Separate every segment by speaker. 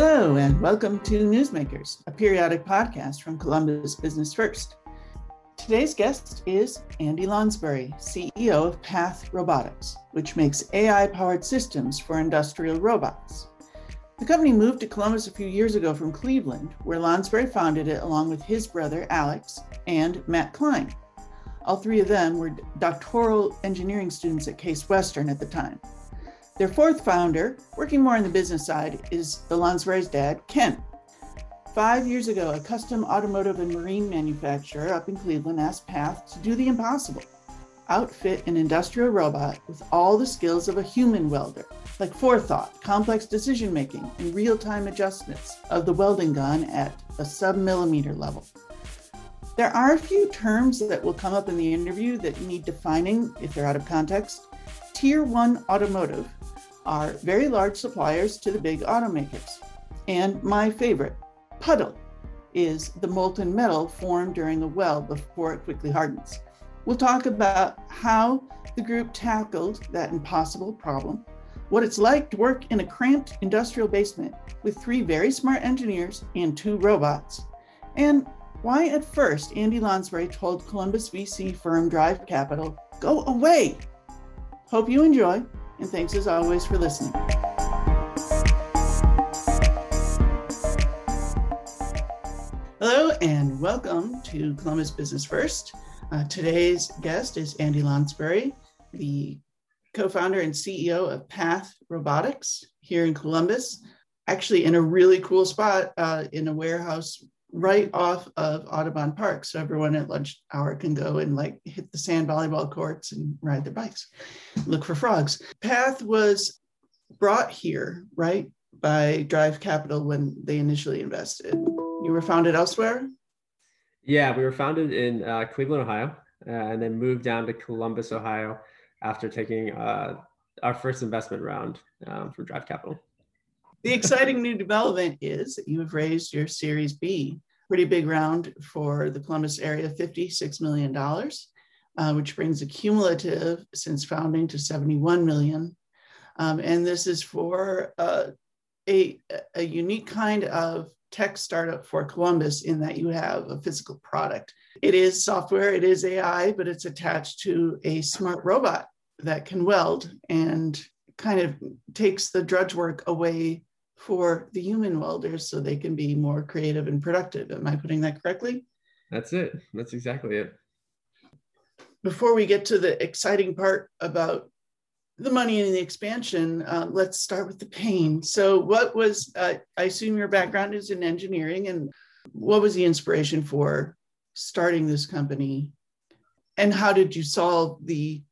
Speaker 1: Hello, and welcome to Newsmakers, a periodic podcast from Columbus Business First. Today's guest is Andy Lonsberry, CEO of Path Robotics, which makes AI powered systems for industrial robots. The company moved to Columbus a few years ago from Cleveland, where Lonsberry founded it along with his brother Alex and Matt Klein. All three of them were doctoral engineering students at Case Western at the time. Their fourth founder, working more on the business side, is the Lonsberry's dad, Ken. Five years ago, a custom automotive and marine manufacturer up in Cleveland asked Path to do the impossible outfit an industrial robot with all the skills of a human welder, like forethought, complex decision making, and real time adjustments of the welding gun at a sub millimeter level. There are a few terms that will come up in the interview that need defining if they're out of context. Tier 1 automotive are very large suppliers to the big automakers. And my favorite, puddle, is the molten metal formed during the weld before it quickly hardens. We'll talk about how the group tackled that impossible problem, what it's like to work in a cramped industrial basement with three very smart engineers and two robots, and why at first Andy Lonsberry told Columbus VC firm Drive Capital, go away. Hope you enjoy and thanks as always for listening. Hello, and welcome to Columbus Business First. Uh, today's guest is Andy Lonsberry, the co founder and CEO of Path Robotics here in Columbus, actually in a really cool spot uh, in a warehouse right off of Audubon Park. So everyone at lunch hour can go and like hit the sand volleyball courts and ride their bikes, look for frogs. Path was brought here, right, by Drive Capital when they initially invested. You were founded elsewhere?
Speaker 2: Yeah, we were founded in uh, Cleveland, Ohio, uh, and then moved down to Columbus, Ohio after taking uh, our first investment round um, from Drive Capital.
Speaker 1: The exciting new development is that you have raised your Series B, pretty big round for the Columbus area, $56 million, uh, which brings the cumulative since founding to 71 million. Um, and this is for uh, a, a unique kind of tech startup for Columbus in that you have a physical product. It is software, it is AI, but it's attached to a smart robot that can weld and kind of takes the drudge work away for the human welders so they can be more creative and productive. Am I putting that correctly?
Speaker 2: That's it. That's exactly it.
Speaker 1: Before we get to the exciting part about the money and the expansion, uh, let's start with the pain. So, what was, uh, I assume your background is in engineering, and what was the inspiration for starting this company? And how did you solve the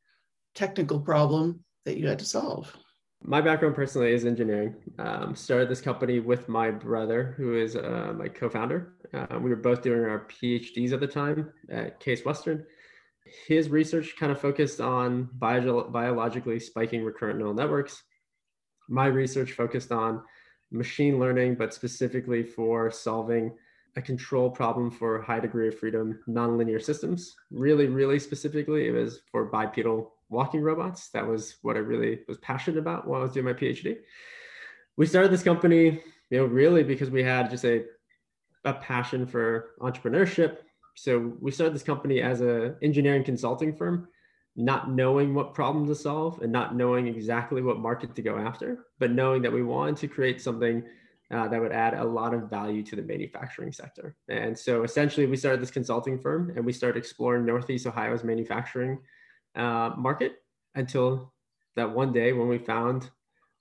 Speaker 1: technical problem that you had to solve?
Speaker 2: My background personally is engineering. Um, started this company with my brother, who is uh, my co-founder. Uh, we were both doing our PhDs at the time at Case Western. His research kind of focused on bio- biologically spiking recurrent neural networks. My research focused on machine learning, but specifically for solving a control problem for high degree of freedom nonlinear systems. Really, really specifically, it was for bipedal walking robots. That was what I really was passionate about while I was doing my PhD. We started this company, you know, really because we had just a, a passion for entrepreneurship. So we started this company as an engineering consulting firm, not knowing what problem to solve and not knowing exactly what market to go after, but knowing that we wanted to create something uh, that would add a lot of value to the manufacturing sector. And so essentially, we started this consulting firm and we started exploring Northeast Ohio's manufacturing uh, market until that one day when we found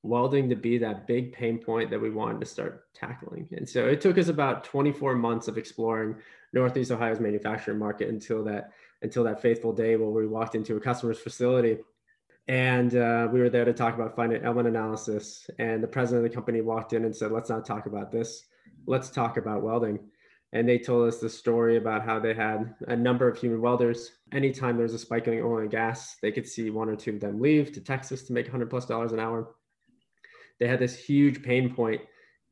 Speaker 2: welding to be that big pain point that we wanted to start tackling. And so it took us about 24 months of exploring Northeast Ohio's manufacturing market until that until that faithful day where we walked into a customer's facility and uh, we were there to talk about finite element analysis. And the president of the company walked in and said, "Let's not talk about this. Let's talk about welding." And they told us the story about how they had a number of human welders. Anytime there's a spike in oil and gas, they could see one or two of them leave to Texas to make 100 plus dollars an hour. They had this huge pain point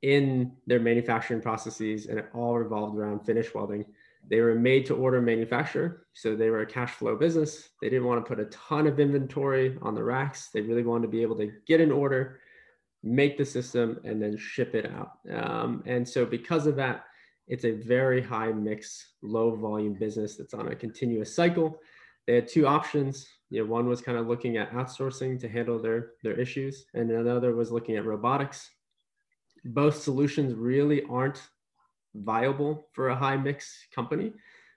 Speaker 2: in their manufacturing processes, and it all revolved around finish welding. They were a made to order manufacturer, so they were a cash flow business. They didn't want to put a ton of inventory on the racks. They really wanted to be able to get an order, make the system, and then ship it out. Um, and so, because of that, it's a very high mix, low volume business that's on a continuous cycle. They had two options. You know, one was kind of looking at outsourcing to handle their their issues, and another was looking at robotics. Both solutions really aren't viable for a high mix company.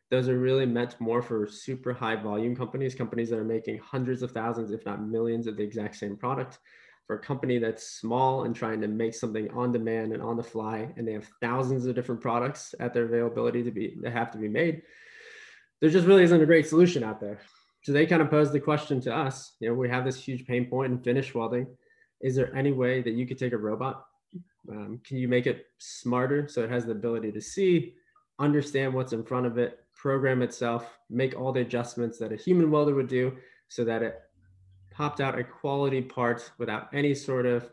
Speaker 2: Those are really meant more for super high volume companies, companies that are making hundreds of thousands, if not millions, of the exact same product. For a company that's small and trying to make something on demand and on the fly, and they have thousands of different products at their availability to be that have to be made, there just really isn't a great solution out there. So they kind of posed the question to us. You know, we have this huge pain point in finish welding. Is there any way that you could take a robot um, can you make it smarter so it has the ability to see, understand what's in front of it, program itself, make all the adjustments that a human welder would do so that it popped out a quality part without any sort of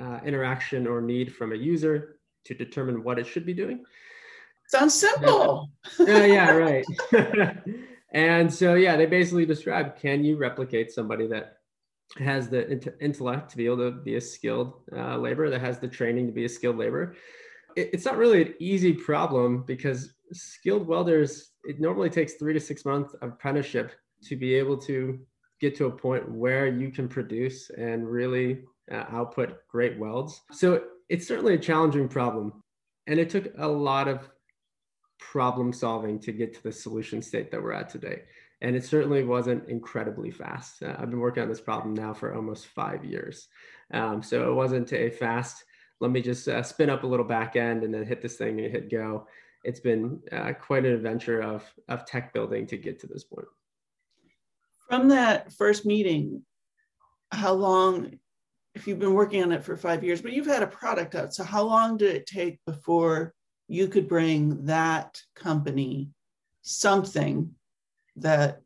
Speaker 2: uh, interaction or need from a user to determine what it should be doing.
Speaker 1: Sounds simple.
Speaker 2: yeah, yeah, right. and so, yeah, they basically describe can you replicate somebody that has the intellect to be able to be a skilled uh, laborer, that has the training to be a skilled laborer. It, it's not really an easy problem because skilled welders, it normally takes three to six months of apprenticeship to be able to get to a point where you can produce and really uh, output great welds. So it's certainly a challenging problem. And it took a lot of problem solving to get to the solution state that we're at today and it certainly wasn't incredibly fast. Uh, I've been working on this problem now for almost five years. Um, so it wasn't a fast, let me just uh, spin up a little back end and then hit this thing and hit go. It's been uh, quite an adventure of, of tech building to get to this point.
Speaker 1: From that first meeting, how long, if you've been working on it for five years, but you've had a product out, so how long did it take before you could bring that company something that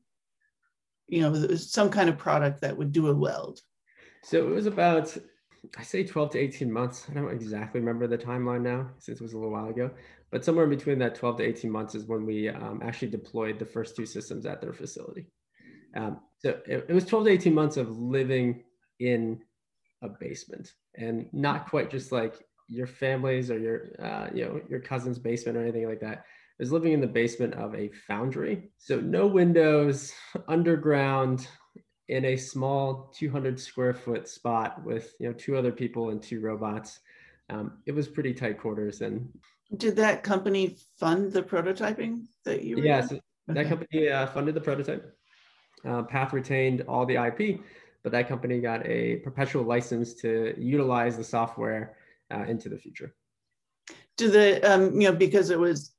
Speaker 1: you know some kind of product that would do a weld?
Speaker 2: So it was about i say 12 to 18 months. I don't exactly remember the timeline now since it was a little while ago but somewhere in between that 12 to 18 months is when we um, actually deployed the first two systems at their facility um, so it, it was 12 to 18 months of living in a basement and not quite just like your family's or your uh, you know your cousin's basement or anything like that. Was living in the basement of a foundry. So no windows, underground, in a small 200 square foot spot with you know two other people and two robots. Um, it was pretty tight quarters. And
Speaker 1: did that company fund the prototyping that you?
Speaker 2: Yes, yeah, so that company uh, funded the prototype. Uh, Path retained all the IP, but that company got a perpetual license to utilize the software uh, into the future.
Speaker 1: Do the um, you know because it was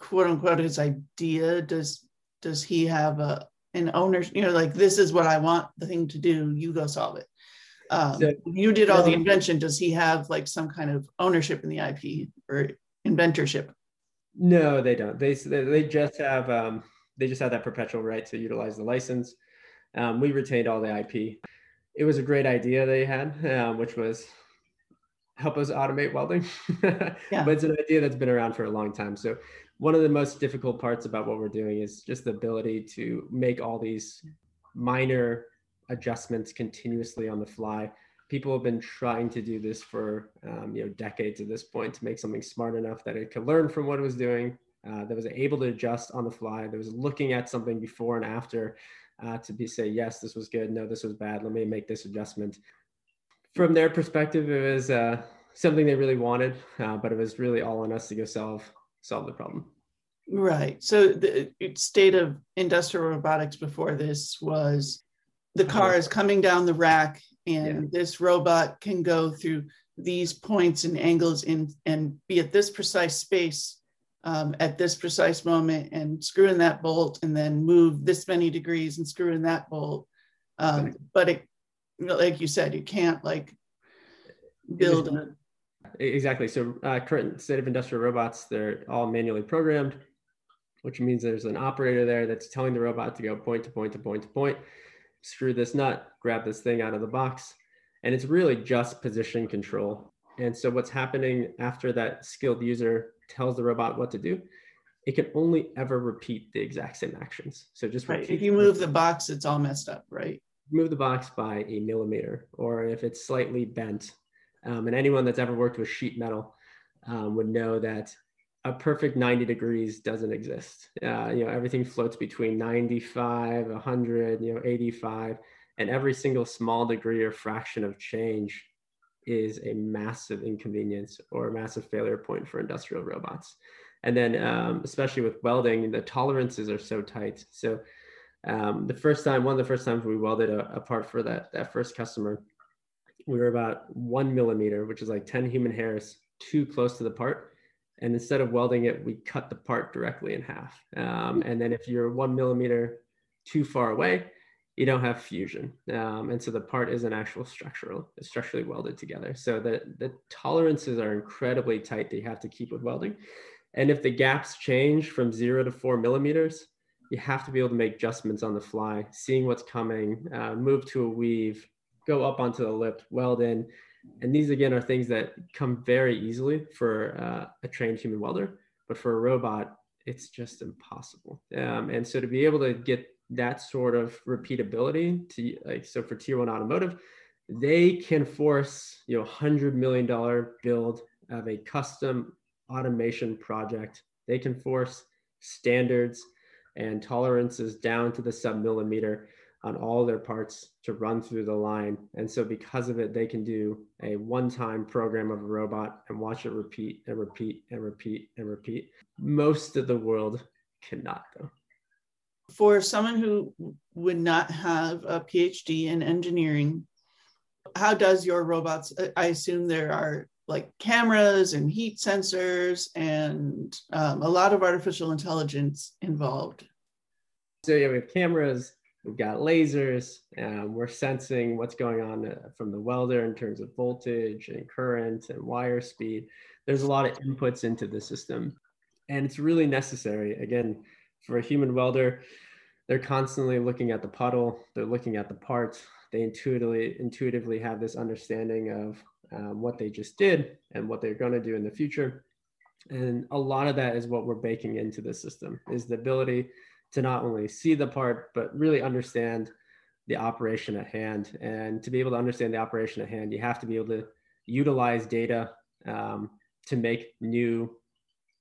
Speaker 1: quote unquote his idea does does he have a an owner you know like this is what i want the thing to do you go solve it. Um, so, you did all the invention does he have like some kind of ownership in the ip or inventorship?
Speaker 2: No they don't. They they just have um, they just have that perpetual right to utilize the license. Um, we retained all the ip it was a great idea they had um, which was help us automate welding. Yeah. but it's an idea that's been around for a long time. So one of the most difficult parts about what we're doing is just the ability to make all these minor adjustments continuously on the fly. People have been trying to do this for um, you know decades at this point to make something smart enough that it could learn from what it was doing, uh, that was able to adjust on the fly, that was looking at something before and after uh, to be say yes this was good, no this was bad, let me make this adjustment. From their perspective, it was uh, something they really wanted, uh, but it was really all on us to go solve solve the problem.
Speaker 1: Right. So the state of industrial robotics before this was the uh-huh. car is coming down the rack and yeah. this robot can go through these points and angles in, and be at this precise space um, at this precise moment and screw in that bolt and then move this many degrees and screw in that bolt. Um, but it, like you said, you can't like build a
Speaker 2: Exactly. So uh, current state of industrial robots, they're all manually programmed, which means there's an operator there that's telling the robot to go point to point to point to point, screw this nut, grab this thing out of the box. And it's really just position control. And so what's happening after that skilled user tells the robot what to do, it can only ever repeat the exact same actions. So just
Speaker 1: right. if you move the box, it's all messed up, right?
Speaker 2: Move the box by a millimeter, or if it's slightly bent, Um, and anyone that's ever worked with sheet metal um, would know that a perfect 90 degrees doesn't exist. Uh, you know, everything floats between 95, 100, you know, 85, and every single small degree or fraction of change is a massive inconvenience or a massive failure point for industrial robots. And then, um, especially with welding, the tolerances are so tight. So, um, the first time, one of the first times we welded a, a part for that that first customer, we were about one millimeter, which is like 10 human hairs, too close to the part. And instead of welding it, we cut the part directly in half. Um, and then if you're one millimeter too far away, you don't have fusion. Um, and so the part isn't actual structural, it's structurally welded together. So the, the tolerances are incredibly tight that you have to keep with welding. And if the gaps change from zero to four millimeters, you have to be able to make adjustments on the fly, seeing what's coming, uh, move to a weave, go up onto the lip, weld in. And these again are things that come very easily for uh, a trained human welder, but for a robot, it's just impossible. Um, and so to be able to get that sort of repeatability to like so for tier one automotive they can force you know 100 million dollar build of a custom automation project. They can force standards and tolerances down to the sub millimeter on all their parts to run through the line. And so because of it they can do a one time program of a robot and watch it repeat and repeat and repeat and repeat. Most of the world cannot though
Speaker 1: for someone who would not have a PhD in engineering, how does your robots? I assume there are like cameras and heat sensors and um, a lot of artificial intelligence involved.
Speaker 2: So yeah, we have cameras, we've got lasers, um, we're sensing what's going on uh, from the welder in terms of voltage and current and wire speed. There's a lot of inputs into the system, and it's really necessary. Again, for a human welder, they're constantly looking at the puddle, they're looking at the parts, they intuitively intuitively have this understanding of um, what they just did and what they're going to do in the future. And a lot of that is what we're baking into the system is the ability to not only see the part, but really understand the operation at hand. And to be able to understand the operation at hand, you have to be able to utilize data um, to make new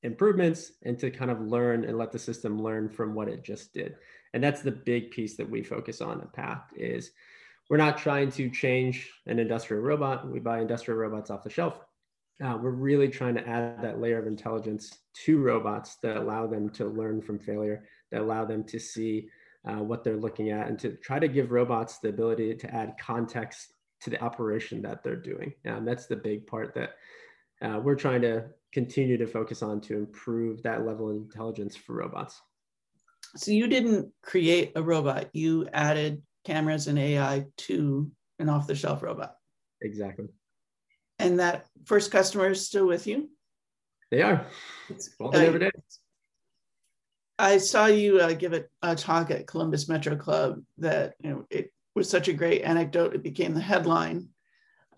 Speaker 2: improvements and to kind of learn and let the system learn from what it just did. And that's the big piece that we focus on at path is we're not trying to change an industrial robot. We buy industrial robots off the shelf. Uh, we're really trying to add that layer of intelligence to robots that allow them to learn from failure that allow them to see uh, what they're looking at and to try to give robots the ability to add context to the operation that they're doing. And that's the big part that uh, we're trying to continue to focus on to improve that level of intelligence for robots.
Speaker 1: So you didn't create a robot, you added cameras and AI to an off the shelf robot.
Speaker 2: Exactly.
Speaker 1: And that first customer is still with you?
Speaker 2: They are. Well, every day.
Speaker 1: I saw you uh, give a, a talk at Columbus Metro Club that you know it was such a great anecdote. It became the headline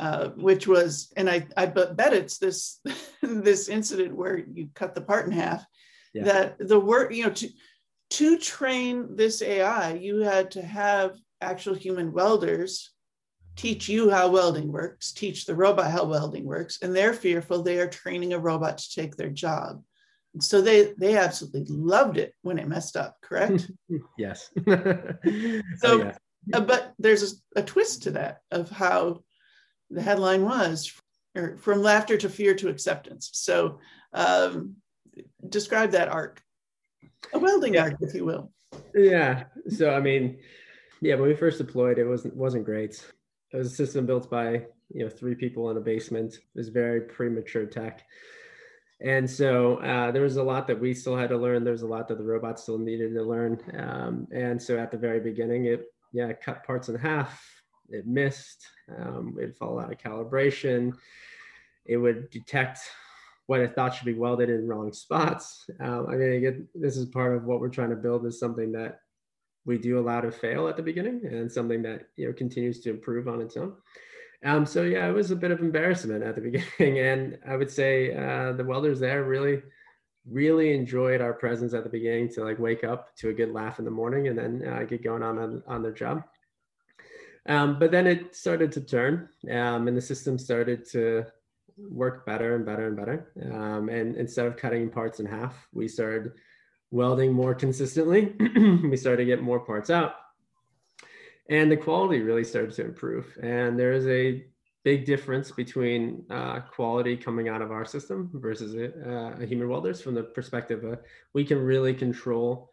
Speaker 1: uh, which was, and I, I bet it's this this incident where you cut the part in half. Yeah. That the work, you know, to to train this AI, you had to have actual human welders teach you how welding works, teach the robot how welding works, and they're fearful they are training a robot to take their job. And so they they absolutely loved it when it messed up. Correct?
Speaker 2: yes.
Speaker 1: so, oh, yeah. uh, but there's a, a twist to that of how the headline was from laughter to fear to acceptance. So um, describe that arc, a welding yeah. arc, if you will.
Speaker 2: Yeah. So I mean, yeah, when we first deployed, it wasn't wasn't great. It was a system built by you know three people in a basement. It was very premature tech. And so uh, there was a lot that we still had to learn. There was a lot that the robot still needed to learn. Um, and so at the very beginning, it yeah cut parts in half, it missed, um, it'd fall out of calibration, it would detect what it thought should be welded in wrong spots. Um, I mean, again, this is part of what we're trying to build is something that we do allow to fail at the beginning and something that you know continues to improve on its own. Um, so yeah, it was a bit of embarrassment at the beginning, and I would say uh, the welders there really, really enjoyed our presence at the beginning to like wake up to a good laugh in the morning and then uh, get going on, on on their job. Um, but then it started to turn, um, and the system started to work better and better and better. Um, and instead of cutting parts in half, we started welding more consistently. we started to get more parts out, and the quality really started to improve. And there is a big difference between uh, quality coming out of our system versus a, uh, a human welders from the perspective of we can really control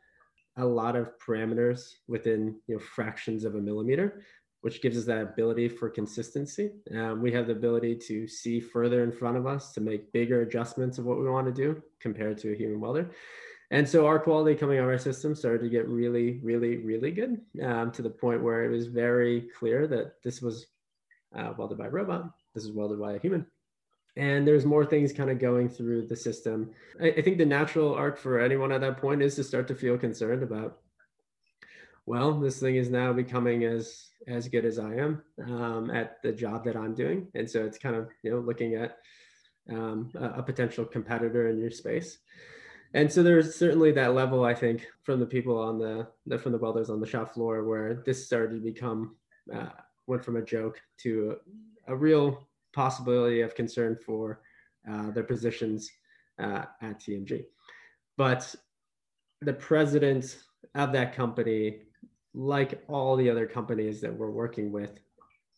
Speaker 2: a lot of parameters within you know fractions of a millimeter which gives us that ability for consistency um, we have the ability to see further in front of us to make bigger adjustments of what we want to do compared to a human welder and so our quality coming out of our system started to get really really really good um, to the point where it was very clear that this was uh, welded by a robot. This is welded by a human. And there's more things kind of going through the system. I, I think the natural arc for anyone at that point is to start to feel concerned about, well, this thing is now becoming as as good as I am um, at the job that I'm doing. And so it's kind of you know looking at um, a, a potential competitor in your space and so there's certainly that level i think from the people on the, the from the welders on the shop floor where this started to become uh, went from a joke to a, a real possibility of concern for uh, their positions uh, at TMG. But the president of that company, like all the other companies that we're working with,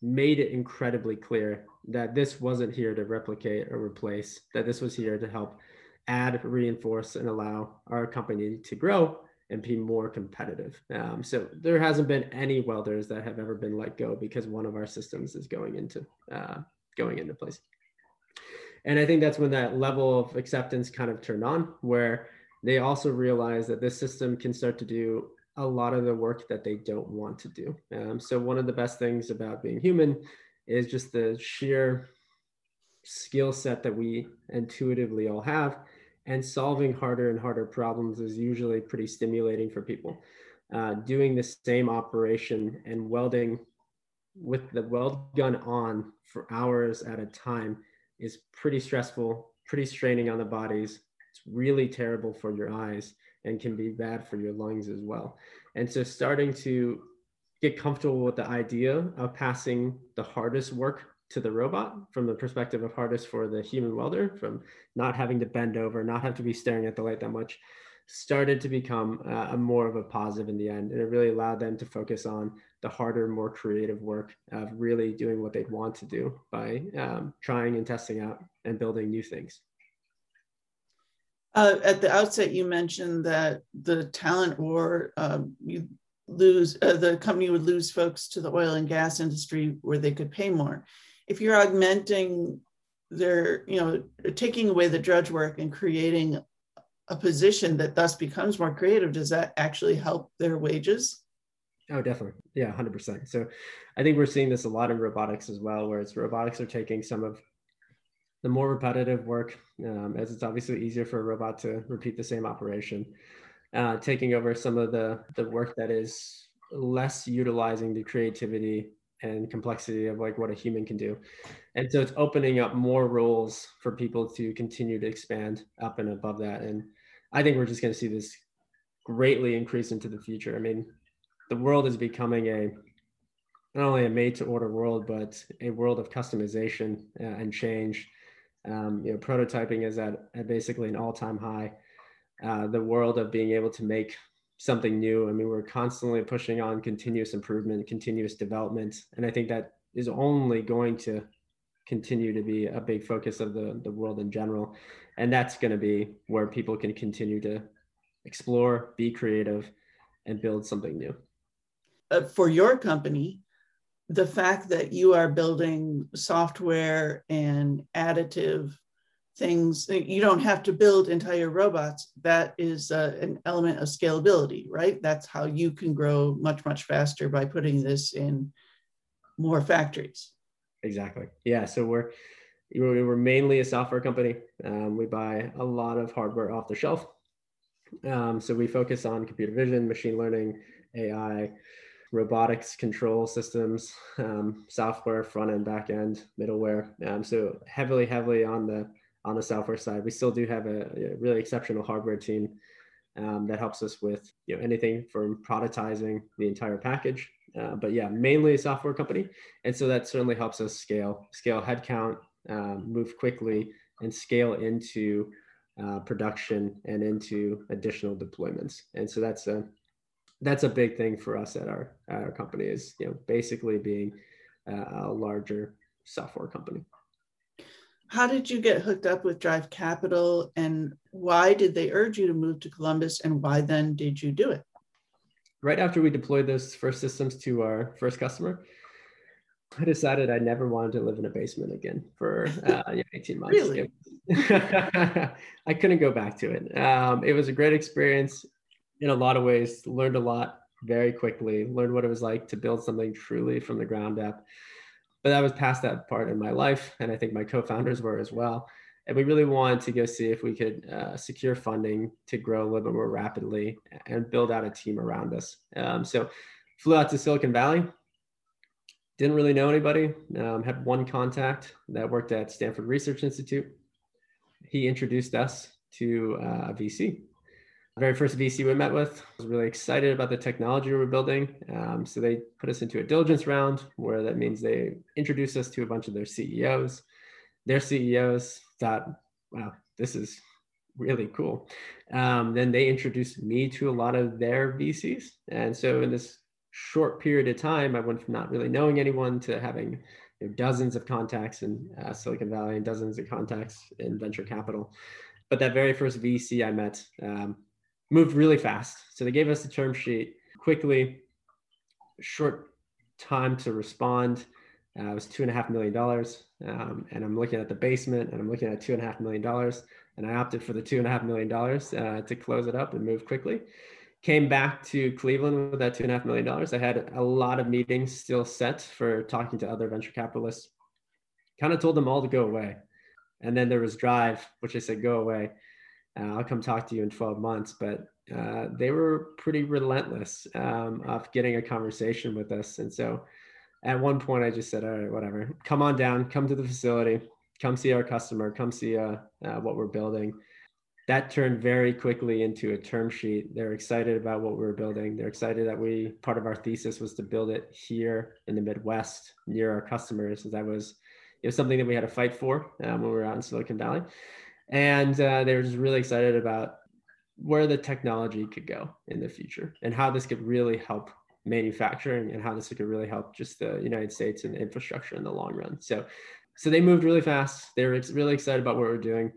Speaker 2: made it incredibly clear that this wasn't here to replicate or replace, that this was here to help add, reinforce, and allow our company to grow and be more competitive. Um, so there hasn't been any welders that have ever been let go because one of our systems is going into uh, going into place. And I think that's when that level of acceptance kind of turned on, where they also realize that this system can start to do a lot of the work that they don't want to do. Um, so one of the best things about being human is just the sheer skill set that we intuitively all have and solving harder and harder problems is usually pretty stimulating for people. Uh, doing the same operation and welding with the weld gun on for hours at a time is pretty stressful, pretty straining on the bodies. It's really terrible for your eyes and can be bad for your lungs as well. And so starting to get comfortable with the idea of passing the hardest work to the robot from the perspective of hardest for the human welder from not having to bend over not have to be staring at the light that much started to become uh, a more of a positive in the end and it really allowed them to focus on the harder more creative work of really doing what they'd want to do by um, trying and testing out and building new things
Speaker 1: uh, at the outset you mentioned that the talent war um, you lose uh, the company would lose folks to the oil and gas industry where they could pay more if you're augmenting their, you know, taking away the drudge work and creating a position that thus becomes more creative, does that actually help their wages?
Speaker 2: Oh, definitely. Yeah, 100%. So I think we're seeing this a lot in robotics as well, where it's robotics are taking some of the more repetitive work, um, as it's obviously easier for a robot to repeat the same operation, uh, taking over some of the, the work that is less utilizing the creativity and complexity of like what a human can do. And so it's opening up more roles for people to continue to expand up and above that. And I think we're just going to see this greatly increase into the future. I mean, the world is becoming a not only a made to order world, but a world of customization uh, and change. Um, you know, prototyping is at, at basically an all time high. Uh, the world of being able to make something new. I mean, we're constantly pushing on continuous improvement, continuous development, and I think that is only going to continue to be a big focus of the the world in general, and that's going to be where people can continue to explore, be creative, and build something new.
Speaker 1: Uh, for your company, the fact that you are building software and additive things you don't have to build entire robots that is uh, an element of scalability right? That's how you can grow much much faster by putting this in more factories.
Speaker 2: Exactly. Yeah so we're we're mainly a software company. Um, we buy a lot of hardware off the shelf. Um, so we focus on computer vision machine learning ai robotics control systems um, software front end back end middleware um, so heavily heavily on the on the software side. We still do have a, a really exceptional hardware team um, that helps us with you know anything from productizing the entire package Uh, but yeah, mainly a software company, and so that certainly helps us scale, scale headcount, um, move quickly, and scale into uh, production and into additional deployments. And so that's a that's a big thing for us at our at our company is you know basically being uh, a larger software company.
Speaker 1: How did you get hooked up with Drive Capital, and why did they urge you to move to Columbus, and why then did you do it?
Speaker 2: Right after we deployed those first systems to our first customer, I decided I never wanted to live in a basement again for uh, 18 months.
Speaker 1: really?
Speaker 2: I couldn't go back to it. Um, it was a great experience in a lot of ways, learned a lot very quickly, learned what it was like to build something truly from the ground up. But I was past that part in my life, and I think my co founders were as well. And we really wanted to go see if we could uh, secure funding to grow a little bit more rapidly and build out a team around us. Um, so, flew out to Silicon Valley, didn't really know anybody. Um, had one contact that worked at Stanford Research Institute. He introduced us to uh, a VC. Very first VC we met with was really excited about the technology we were building. Um, so they put us into a diligence round, where that means they introduced us to a bunch of their CEOs. Their CEOs thought, "Wow, this is really cool." Um, then they introduced me to a lot of their VCs, and so in this short period of time, I went from not really knowing anyone to having you know, dozens of contacts in uh, Silicon Valley and dozens of contacts in venture capital. But that very first VC I met um, moved really fast. So they gave us the term sheet quickly, short time to respond. Uh, it was two and a half million dollars. Um, and I'm looking at the basement and I'm looking at two and a half million dollars. And I opted for the two and a half million dollars uh, to close it up and move quickly came back to Cleveland with that two and a half million dollars. I had a lot of meetings still set for talking to other venture capitalists. Kind of told them all to go away. And then there was Drive, which I said, go away. Uh, I'll come talk to you in 12 months. But uh, they were pretty relentless um, of getting a conversation with us. And so at one point, I just said, all right, whatever, come on down, come to the facility, come see our customer, come see uh, uh what we're building that turned very quickly into a term sheet. They're excited about what we are building. They're excited that we part of our thesis was to build it here in the Midwest near our customers. That was it was something that we had to fight for um, when we were out in Silicon Valley, and uh, they were just really excited about where the technology could go in the future and how this could really help manufacturing and how this could really help just the United States and infrastructure in the long run. So, so they moved really fast. They were really excited about what we we're doing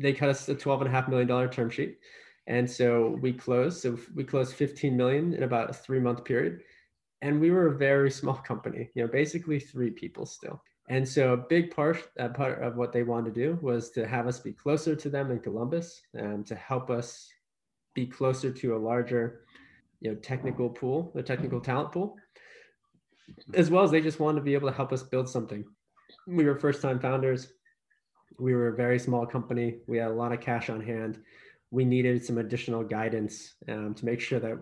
Speaker 2: they cut us a twelve and a half million dollar term sheet, and so we closed. So we closed fifteen million in about a three month period, and we were a very small company. You know, basically three people still. And so a big part, part of what they wanted to do was to have us be closer to them in Columbus and to help us be closer to a larger, you know, technical pool, the technical talent pool, as well as they just wanted to be able to help us build something. We were first time founders we were a very small company. We had a lot of cash on hand. We needed some additional guidance um, to make sure that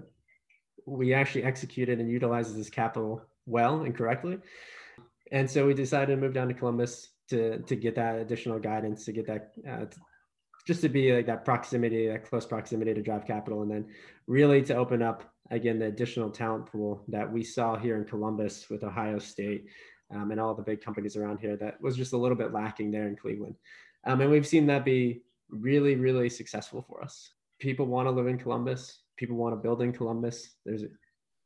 Speaker 2: we actually executed and utilized this capital well and correctly. And so we decided to move down to Columbus to to get that additional guidance, to get that uh, just to be like that proximity, that close proximity to drive capital, and then really to open up again the additional talent pool that we saw here in Columbus with Ohio State um, and all the big companies around here that was just a little bit lacking there in Cleveland. Um, and we've seen that be really, really successful for us. People want to live in Columbus. People want to build in Columbus. There's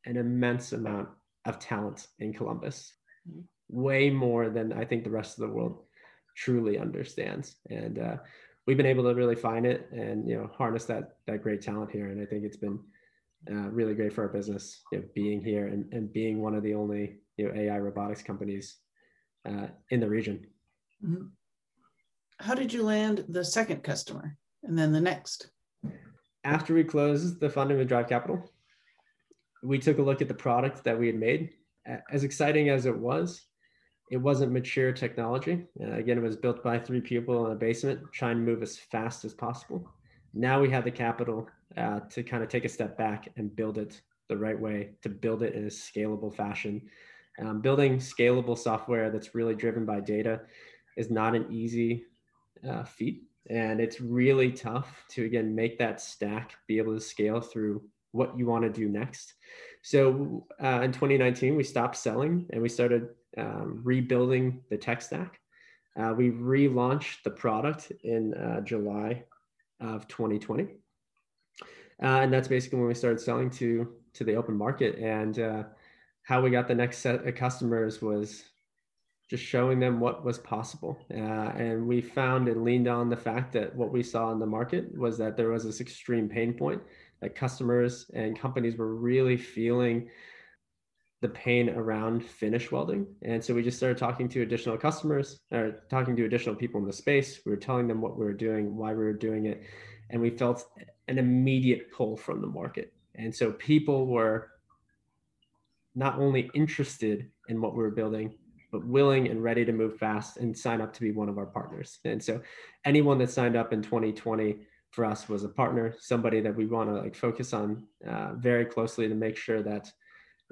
Speaker 2: an immense amount of talent in Columbus, way more than I think the rest of the world truly understands. And uh, we've been able to really find it and you know harness that that great talent here. And I think it's been uh, really great for our business, you know, being here and, and being one of the only you know AI robotics companies uh, in the region. Mm-hmm.
Speaker 1: How did you land the second customer and then the next?
Speaker 2: After we closed the funding with Drive Capital, we took a look at the product that we had made. As exciting as it was, it wasn't mature technology. Uh, again, it was built by three people in a basement trying to move as fast as possible. Now we have the capital uh, to kind of take a step back and build it the right way, to build it in a scalable fashion um, building scalable software that's really driven by data is not an easy uh, feat. And it's really tough to, again, make that stack be able to scale through what you want to do next. So uh, in 2019, we stopped selling and we started um, rebuilding the tech stack. Uh, we relaunched the product in uh, July of 2020. Uh, and that's basically when we started selling to to the open market. And uh, how we got the next set of customers was just showing them what was possible. Uh, and we found and leaned on the fact that what we saw in the market was that there was this extreme pain point that customers and companies were really feeling the pain around finish welding. And so we just started talking to additional customers or talking to additional people in the space. We were telling them what we were doing, why we were doing it. And we felt an immediate pull from the market. And so people were not only interested in what we were building, but willing and ready to move fast and sign up to be one of our partners. And so anyone that signed up in 2020 for us was a partner, somebody that we want to like focus on uh, very closely to make sure that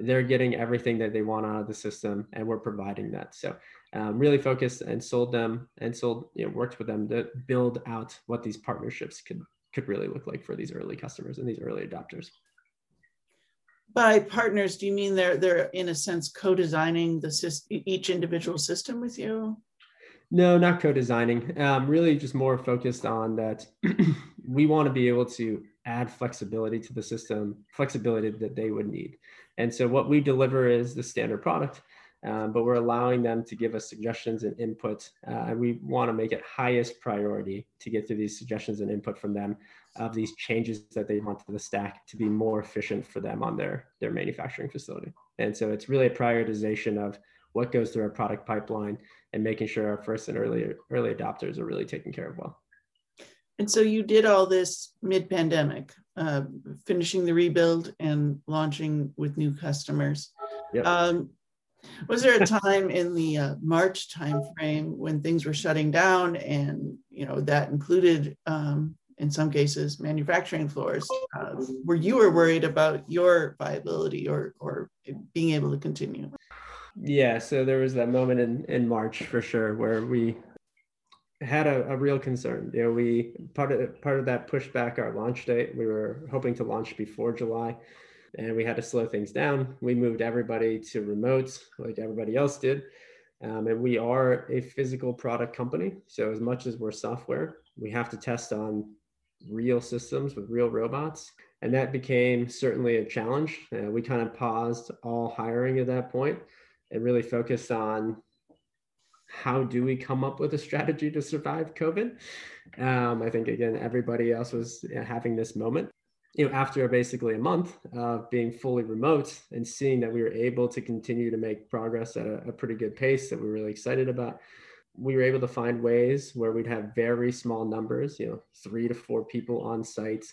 Speaker 2: they're getting everything that they want out of the system and we're providing that. So um, really focused and sold them and sold you know worked with them to build out what these partnerships could could really look like for these early customers and these early adopters.
Speaker 1: By partners do you mean they're they're in a sense co-designing the system each individual system with you?
Speaker 2: No not co-designing. Um, really just more focused on that we want to be able to add flexibility to the system flexibility that they would need and so what we deliver is the standard product, um, but we're allowing them to give us suggestions and input. Uh, and we want to make it highest priority to get through these suggestions and input from them of these changes that they want to the stack to be more efficient for them on their, their manufacturing facility. And so it's really a prioritization of what goes through our product pipeline and making sure our first and early early adopters are really taken care of well.
Speaker 1: And so you did all this mid-pandemic, uh, finishing the rebuild and launching with new customers. Yep. Um, was there a time in the uh, March timeframe when things were shutting down, and you know that included, um, in some cases, manufacturing floors, uh, where you were worried about your viability or or being able to continue?
Speaker 2: Yeah, so there was that moment in in March for sure where we had a, a, real concern. You know, we part of part of that pushed back our launch date. We were hoping to launch before July, and we had to slow things down. We moved everybody to remotes, like everybody else did. Um, and we are a physical product company, so as much as we're software, we have to test on real systems with real robots, and that became certainly a challenge. Uh, we kind of paused all hiring at that point and really focused on how do we come up with a strategy to survive COVID? Um, I think again, everybody else was having this moment. You know, after basically a month of being fully remote and seeing that we were able to continue to make progress at a, a pretty good pace that we are really excited about, we were able to find ways where we'd have very small numbers, you know, three to four people on site,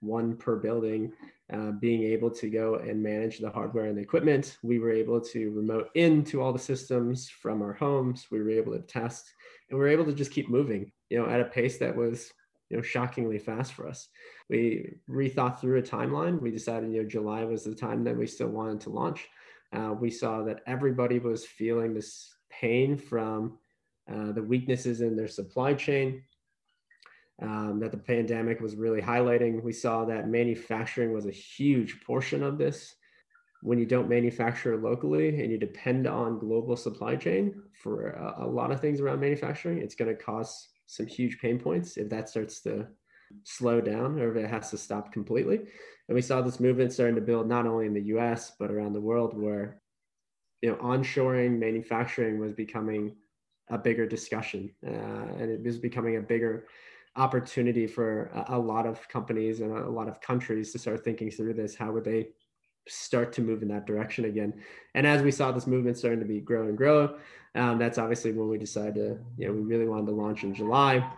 Speaker 2: one per building, uh, being able to go and manage the hardware and the equipment. We were able to remote into all the systems from our homes. We were able to test and we were able to just keep moving, you know, at a pace that was, you know, shockingly fast for us. We rethought through a timeline. We decided, you know, July was the time that we still wanted to launch. Uh, we saw that everybody was feeling this pain from uh, the weaknesses in their supply chain um, that the pandemic was really highlighting. We saw that manufacturing was a huge portion of this. When you don't manufacture locally and you depend on global supply chain for a, a lot of things around manufacturing, it's going to cause some huge pain points if that starts to slow down or if it has to stop completely. And we saw this movement starting to build not only in the US, but around the world where you know onshoring manufacturing was becoming a bigger discussion uh, and it was becoming a bigger opportunity for a, a lot of companies and a, lot of countries to start thinking through this. How would they start to move in that direction again. And as we saw this movement starting to be grow and grow, um, that's obviously when we decided to, you know, we really wanted to launch in July.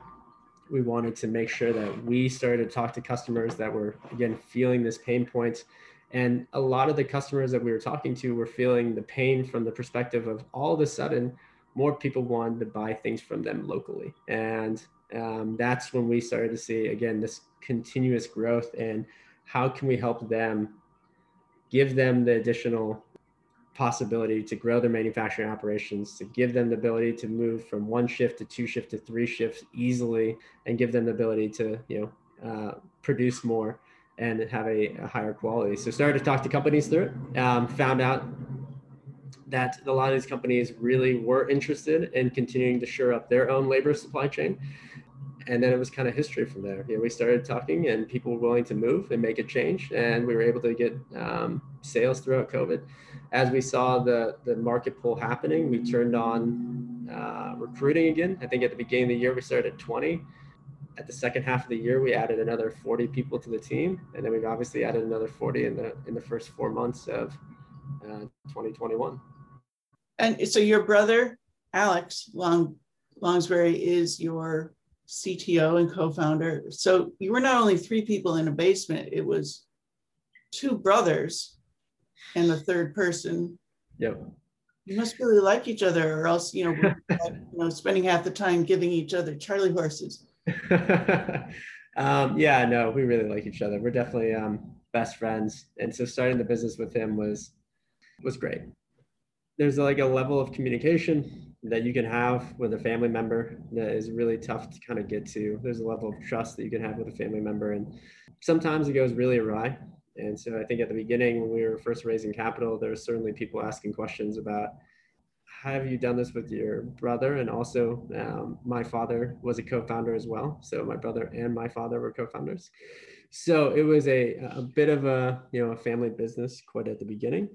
Speaker 2: We wanted to make sure that we started to talk to customers that were again feeling this pain point. And a lot of the customers that we were talking to were feeling the pain from the perspective of all of a sudden more people wanted to buy things from them locally. And um, that's when we started to see again this continuous growth and how can we help them give them the additional possibility to grow their manufacturing operations to give them the ability to move from one shift to two shift to three shifts easily and give them the ability to you know uh, produce more and have a, a higher quality. So started to talk to companies through it. Um, found out that a lot of these companies really were interested in continuing to shore up their own labor supply chain. And then it was kind of history from there. You know, we started talking, and people were willing to move and make a change, and we were able to get um, sales throughout COVID. As we saw the the market pull happening, we turned on uh, recruiting again. I think at the beginning of the year we started at 20 at the second half of the year, we added another 40 people to the team, and then we've obviously added another 40 in the in the first four months of uh, 2021.
Speaker 1: And so your brother Alex Long Lonsberry is your CTO and co-founder. So you were not only three people in a basement; it was two brothers and the third person.
Speaker 2: Yep.
Speaker 1: You must really like each other, or else you know, you know, spending half the time giving each other Charlie horses.
Speaker 2: um, yeah, no, we really like each other. We're definitely um, best friends, and so starting the business with him was was great. There's like a level of communication that you can have with a family member that is really tough to kind of get to. There's a level of trust that you can have with a family member, and sometimes it goes really awry. And so I think at the beginning, when we were first raising capital, there were certainly people asking questions about have you done this with your brother? And also, um, my father was a co-founder as well. So my brother and my father were co-founders. So it was a, a bit of a you know a family business quite at the beginning.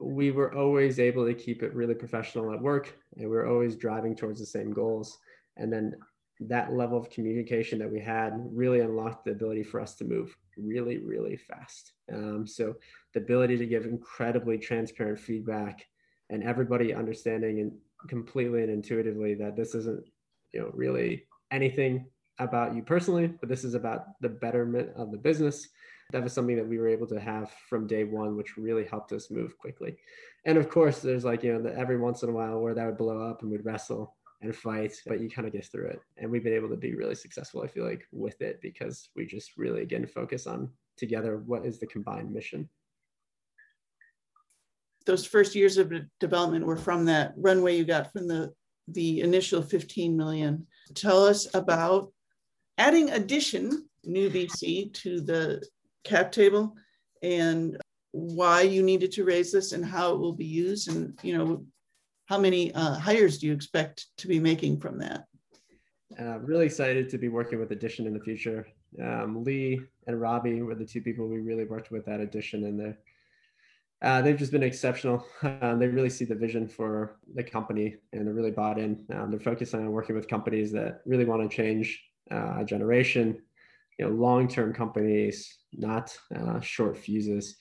Speaker 2: We were always able to keep it really professional at work, and we were always driving towards the same goals. And then that level of communication that we had really unlocked the ability for us to move really, really fast. Um, so the ability to give incredibly transparent feedback and everybody understanding and completely and intuitively that this isn't you know really anything about you personally but this is about the betterment of the business that was something that we were able to have from day one which really helped us move quickly. And of course there's like you know the, every once in a while where that would blow up and we'd wrestle and fight but you kind of get through it. And we've been able to be really successful i feel like with it because we just really again focus on together what is the combined mission.
Speaker 1: Those first years of development were from that runway you got from the the initial 15 million. Tell us about adding Addition new VC to the cap table and why you needed to raise this and how it will be used and you know how many uh, hires do you expect to be making from that?
Speaker 2: Uh, really excited to be working with Addition in the future. Um, Lee and Robbie were the two people we really worked with at Addition, and they're uh, they've just been exceptional. Um, they really see the vision for the company and they're really bought in. Um, they're focused on working with companies that really want to change uh, generation, you know, long-term companies, not uh, short fuses.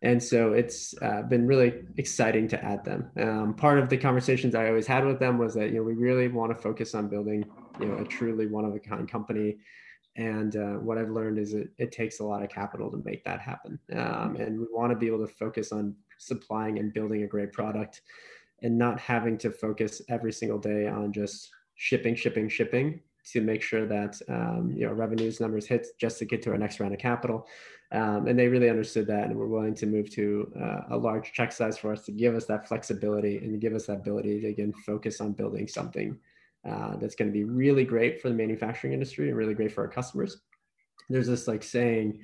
Speaker 2: And so it's uh, been really exciting to add them. Um, part of the conversations I always had with them was that you know we really want to focus on building you know a truly one of a kind company and uh, what I've learned is it, it takes a lot of capital to make that happen. Um, and we want to be able to focus on supplying and building a great product and not having to focus every single day on just shipping, shipping, shipping to make sure that um, you know revenues numbers hit just to get to our next round of capital. Um, and they really understood that and were willing to move to uh, a large check size for us to give us that flexibility and to give us that ability to again focus on building something uh, that's going to be really great for the manufacturing industry and really great for our customers. There's this like saying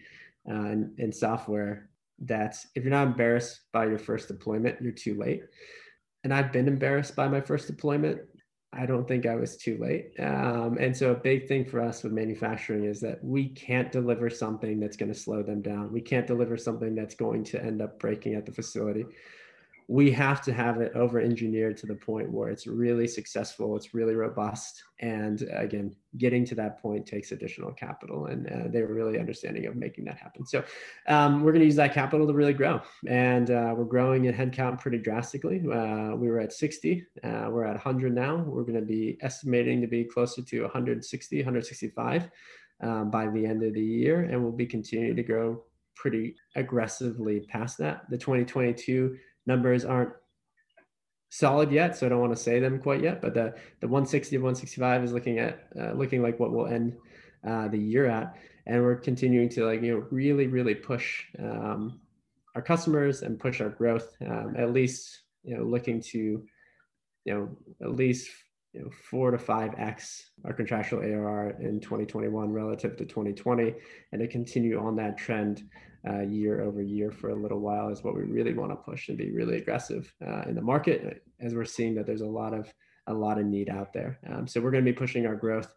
Speaker 2: uh, in, in software that if you're not embarrassed by your first deployment, you're too late. And I've been embarrassed by my first deployment. I don't think I was too late. Um, and so, a big thing for us with manufacturing is that we can't deliver something that's going to slow them down. We can't deliver something that's going to end up breaking at the facility we have to have it over engineered to the point where it's really successful, it's really robust. And again, getting to that point takes additional capital. And uh, they were really understanding of making that happen. So um, we're going to use that capital to really grow. And uh, we're growing in headcount pretty drastically. Uh, we were at 60, uh, we're at 100 now. We're going to be estimating to be closer to 160, 165 um, by the end of the year. And we'll be continuing to grow pretty aggressively past that. The 2022 numbers aren't solid yet, so I don't want to say them quite yet. But the the 160 to 165 is looking at uh, looking like what we'll end uh, the year at, and we're continuing to like you know really really push um, our customers and push our growth. Um, at least you know looking to you know at least you know, four to five X our contractual ARR in 2021 relative to 2020, and to continue on that trend uh, year over year for a little while is what we really want to push and be really aggressive uh, in the market as we're seeing that there's a lot of a lot of need out there. Um, so we're going to be pushing our growth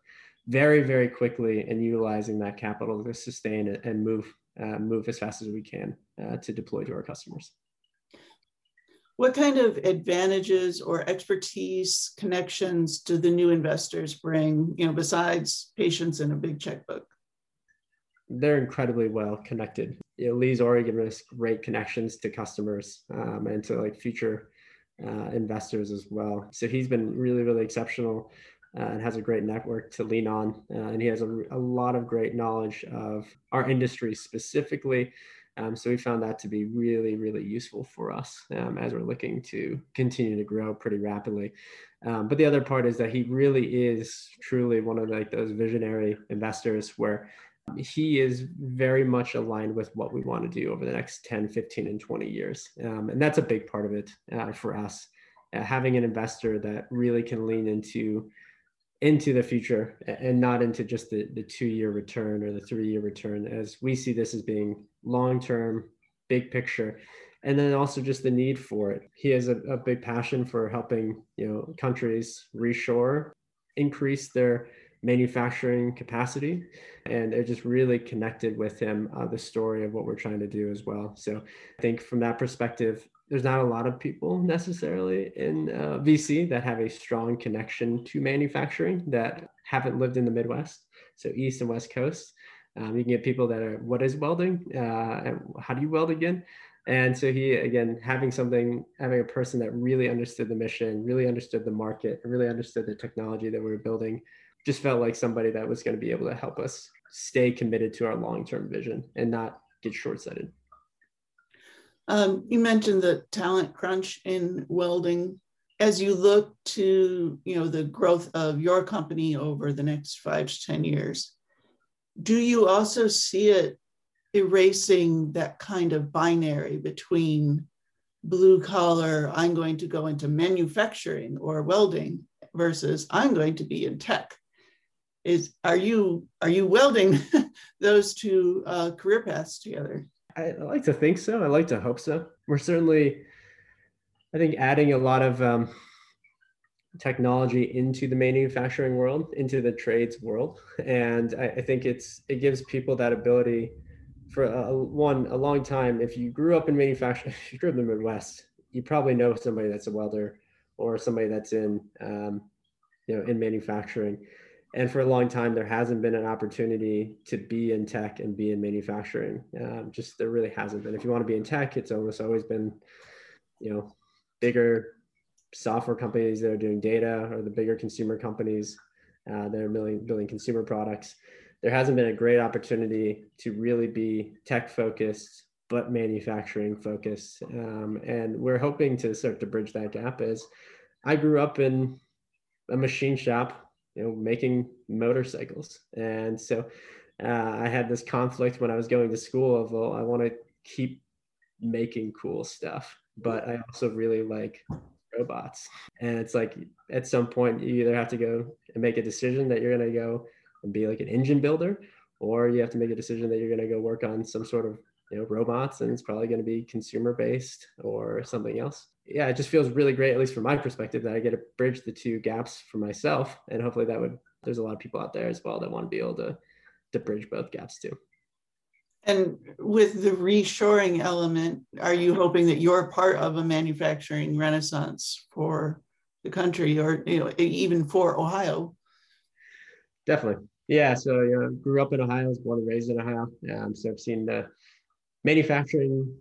Speaker 2: very very quickly and utilizing that capital to sustain it and move uh, move as fast as we can uh, to deploy to our customers.
Speaker 1: What kind of advantages or expertise connections do the new investors bring, you know, besides patience and a big checkbook?
Speaker 2: They're incredibly well connected. Lee's already given us great connections to customers um, and to like future uh, investors as well. So he's been really, really exceptional uh, and has a great network to lean on. Uh, and he has a, a, lot of great knowledge of our industry specifically. Um, so we found that to be really, really useful for us um, as we're looking to continue to grow pretty rapidly. Um, but the other part is that he really is truly one of like those visionary investors where he is very much aligned with what we want to do over the next 10, 15, and 20 years. Um, and that's a big part of it uh, for us. Uh, having an investor that really can lean into into the future and not into just the, the two year return or the three year return as we see this as being long term big picture and then also just the need for it he has a, a big passion for helping you know countries reshore increase their manufacturing capacity and it just really connected with him uh, the story of what we're trying to do as well so i think from that perspective there's not a lot of people necessarily in uh, VC that have a strong connection to manufacturing that haven't lived in the Midwest, so East and West Coast. Um, you can get people that are, what is welding? Uh, how do you weld again? And so he, again, having something, having a person that really understood the mission, really understood the market, really understood the technology that we were building, just felt like somebody that was going to be able to help us stay committed to our long-term vision and not get short-sighted.
Speaker 1: Um, you mentioned the talent crunch in welding. As you look to you know the growth of your company over the next five to ten years, do you also see it erasing that kind of binary between blue collar, I'm going to go into manufacturing or welding versus I'm going to be in tech? Is are you are you welding those two uh, career paths together?
Speaker 2: I, like to think so. I like to hope so. We're certainly, I think, adding a lot of um, technology into the manufacturing world, into the trades world, and I, I think it's it gives people that ability for a, one a long time. If you grew up in manufacturing, if you grew up in the Midwest, you probably know somebody that's a welder or somebody that's in um, you know in manufacturing and for a long time there hasn't been an opportunity to be in tech and be in manufacturing. Um, just there really hasn't been. If you want to be in tech it's almost always been you know bigger software companies that are doing data or the bigger consumer companies uh, that are building, building consumer products. There hasn't been a great opportunity to really be tech focused but manufacturing focused um, and we're hoping to start to bridge that gap as i grew up in a machine shop you know making motorcycles. And so uh, i had this conflict when i was going to school of well i want to keep making cool stuff but i also really like robots. And it's like at some point you either have to go and make a decision that you're going to go and be like an engine builder or you have to make a decision that you're going to go work on some sort of you know robots and it's probably going to be consumer based or something else yeah, it just feels really great, at least from my perspective, that I get to bridge the two gaps for myself. And hopefully that would, there's a lot of people out there as well that want to be able to, to bridge both gaps too.
Speaker 1: And with the reshoring element, are you hoping that you're part of a manufacturing renaissance for the country or you know, even for Ohio?
Speaker 2: Definitely. Yeah. So, you know, grew up in Ohio, was born and raised in Ohio. Um, so I've seen the manufacturing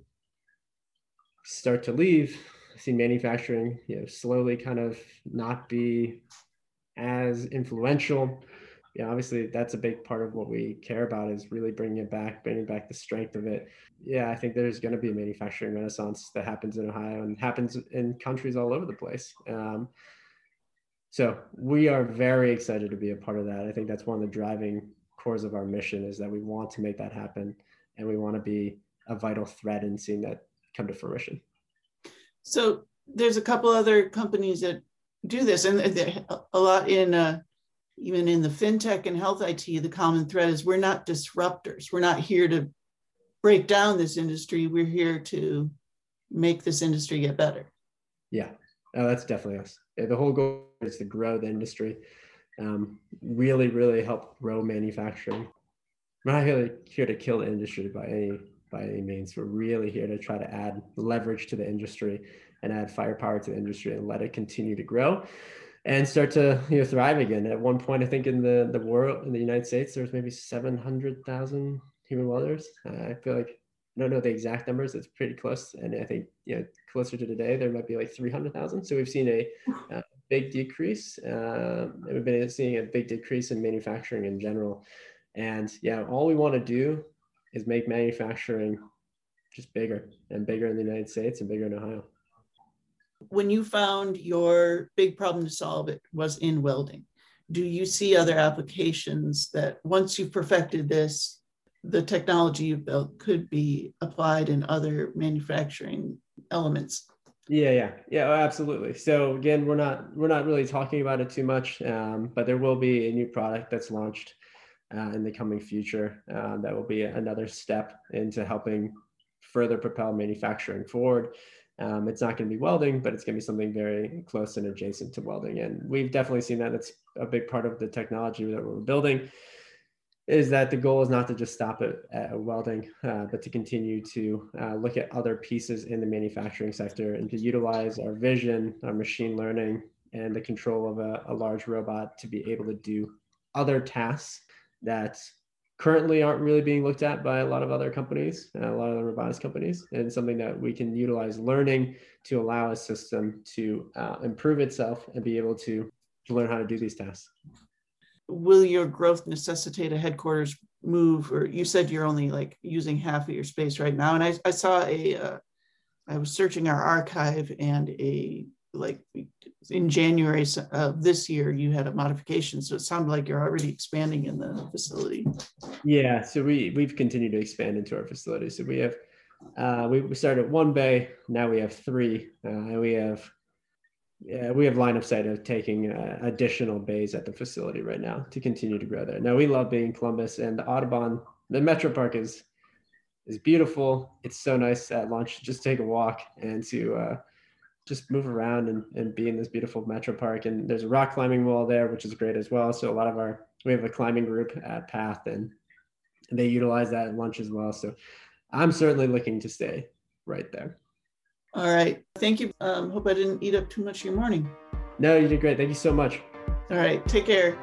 Speaker 2: start to leave seen manufacturing, you know, slowly kind of not be as influential. Yeah, obviously that's a big part of what we care about is really bringing it back, bringing back the strength of it. Yeah, I think there's going to be a manufacturing renaissance that happens in Ohio and happens in countries all over the place. Um, so we are very excited to be a part of that. I think that's one of the driving cores of our mission is that we want to make that happen and we want to be a vital thread in seeing that come to fruition.
Speaker 1: So there's a couple other companies that do this. And a lot in uh, even in the fintech and health IT, the common thread is we're not disruptors. We're not here to break down this industry. We're here to make this industry get better.
Speaker 2: Yeah, oh, that's definitely us. The whole goal is to grow the industry, um, really, really help grow manufacturing. We're not here, here to kill the industry by any by any means. We're really here to try to add leverage to the industry and add firepower to the industry and let it continue to grow and start to you know thrive again. At one point, I think in the the world in the United States, there's maybe seven hundred thousand human welders. Uh, I feel like I don't know the exact numbers. It's pretty close, and I think you know closer to today there might be like three hundred thousand. So we've seen a, a big decrease. Um, we've been seeing a big decrease in manufacturing in general, and yeah, all we want to do is make manufacturing just bigger and bigger in the United States and bigger in Ohio.
Speaker 1: When you found your big problem to solve it was in welding. Do you see other applications that once you've perfected this the technology you've built could be applied in other manufacturing elements?
Speaker 2: Yeah yeah. Yeah oh, absolutely. So again we're not we're not really talking about it too much um, but there will be a new product that's launched uh, in the coming future uh, that will be another step into helping further propel manufacturing forward um, it's not going to be welding, but it's going to be something very close and adjacent to welding. And we've definitely seen that. That's a big part of the technology that we're building. Is that the goal is not to just stop it at welding, uh, but to continue to uh, look at other pieces in the manufacturing sector and to utilize our vision, our machine learning, and the control of a, a large robot to be able to do other tasks that currently aren't really being looked at by a lot of other companies, a lot of the robotics companies, and something that we can utilize learning to allow a system to uh, improve itself and be able to, to learn how to do these tasks.
Speaker 1: Will your growth necessitate a headquarters move? Or you said you're only like using half of your space right now. And I, I saw a, uh, I was searching our archive and a like in January of this year, you had a modification. So it sounded like you're already expanding in the facility.
Speaker 2: Yeah. So we, we've continued to expand into our facility. So we have, uh, we started at one bay. Now we have three. Uh, we have, yeah, we have line of sight of taking uh, additional bays at the facility right now to continue to grow there. Now we love being in Columbus and the Audubon, the Metro Park is, is beautiful. It's so nice at lunch to just take a walk and to, uh, just move around and, and be in this beautiful metro park. And there's a rock climbing wall there, which is great as well. So a lot of our we have a climbing group at Path and they utilize that at lunch as well. So I'm certainly looking to stay right there.
Speaker 1: All right. Thank you. Um, hope I didn't eat up too much of your morning.
Speaker 2: No, you did great. Thank you so much.
Speaker 1: All right. Take care.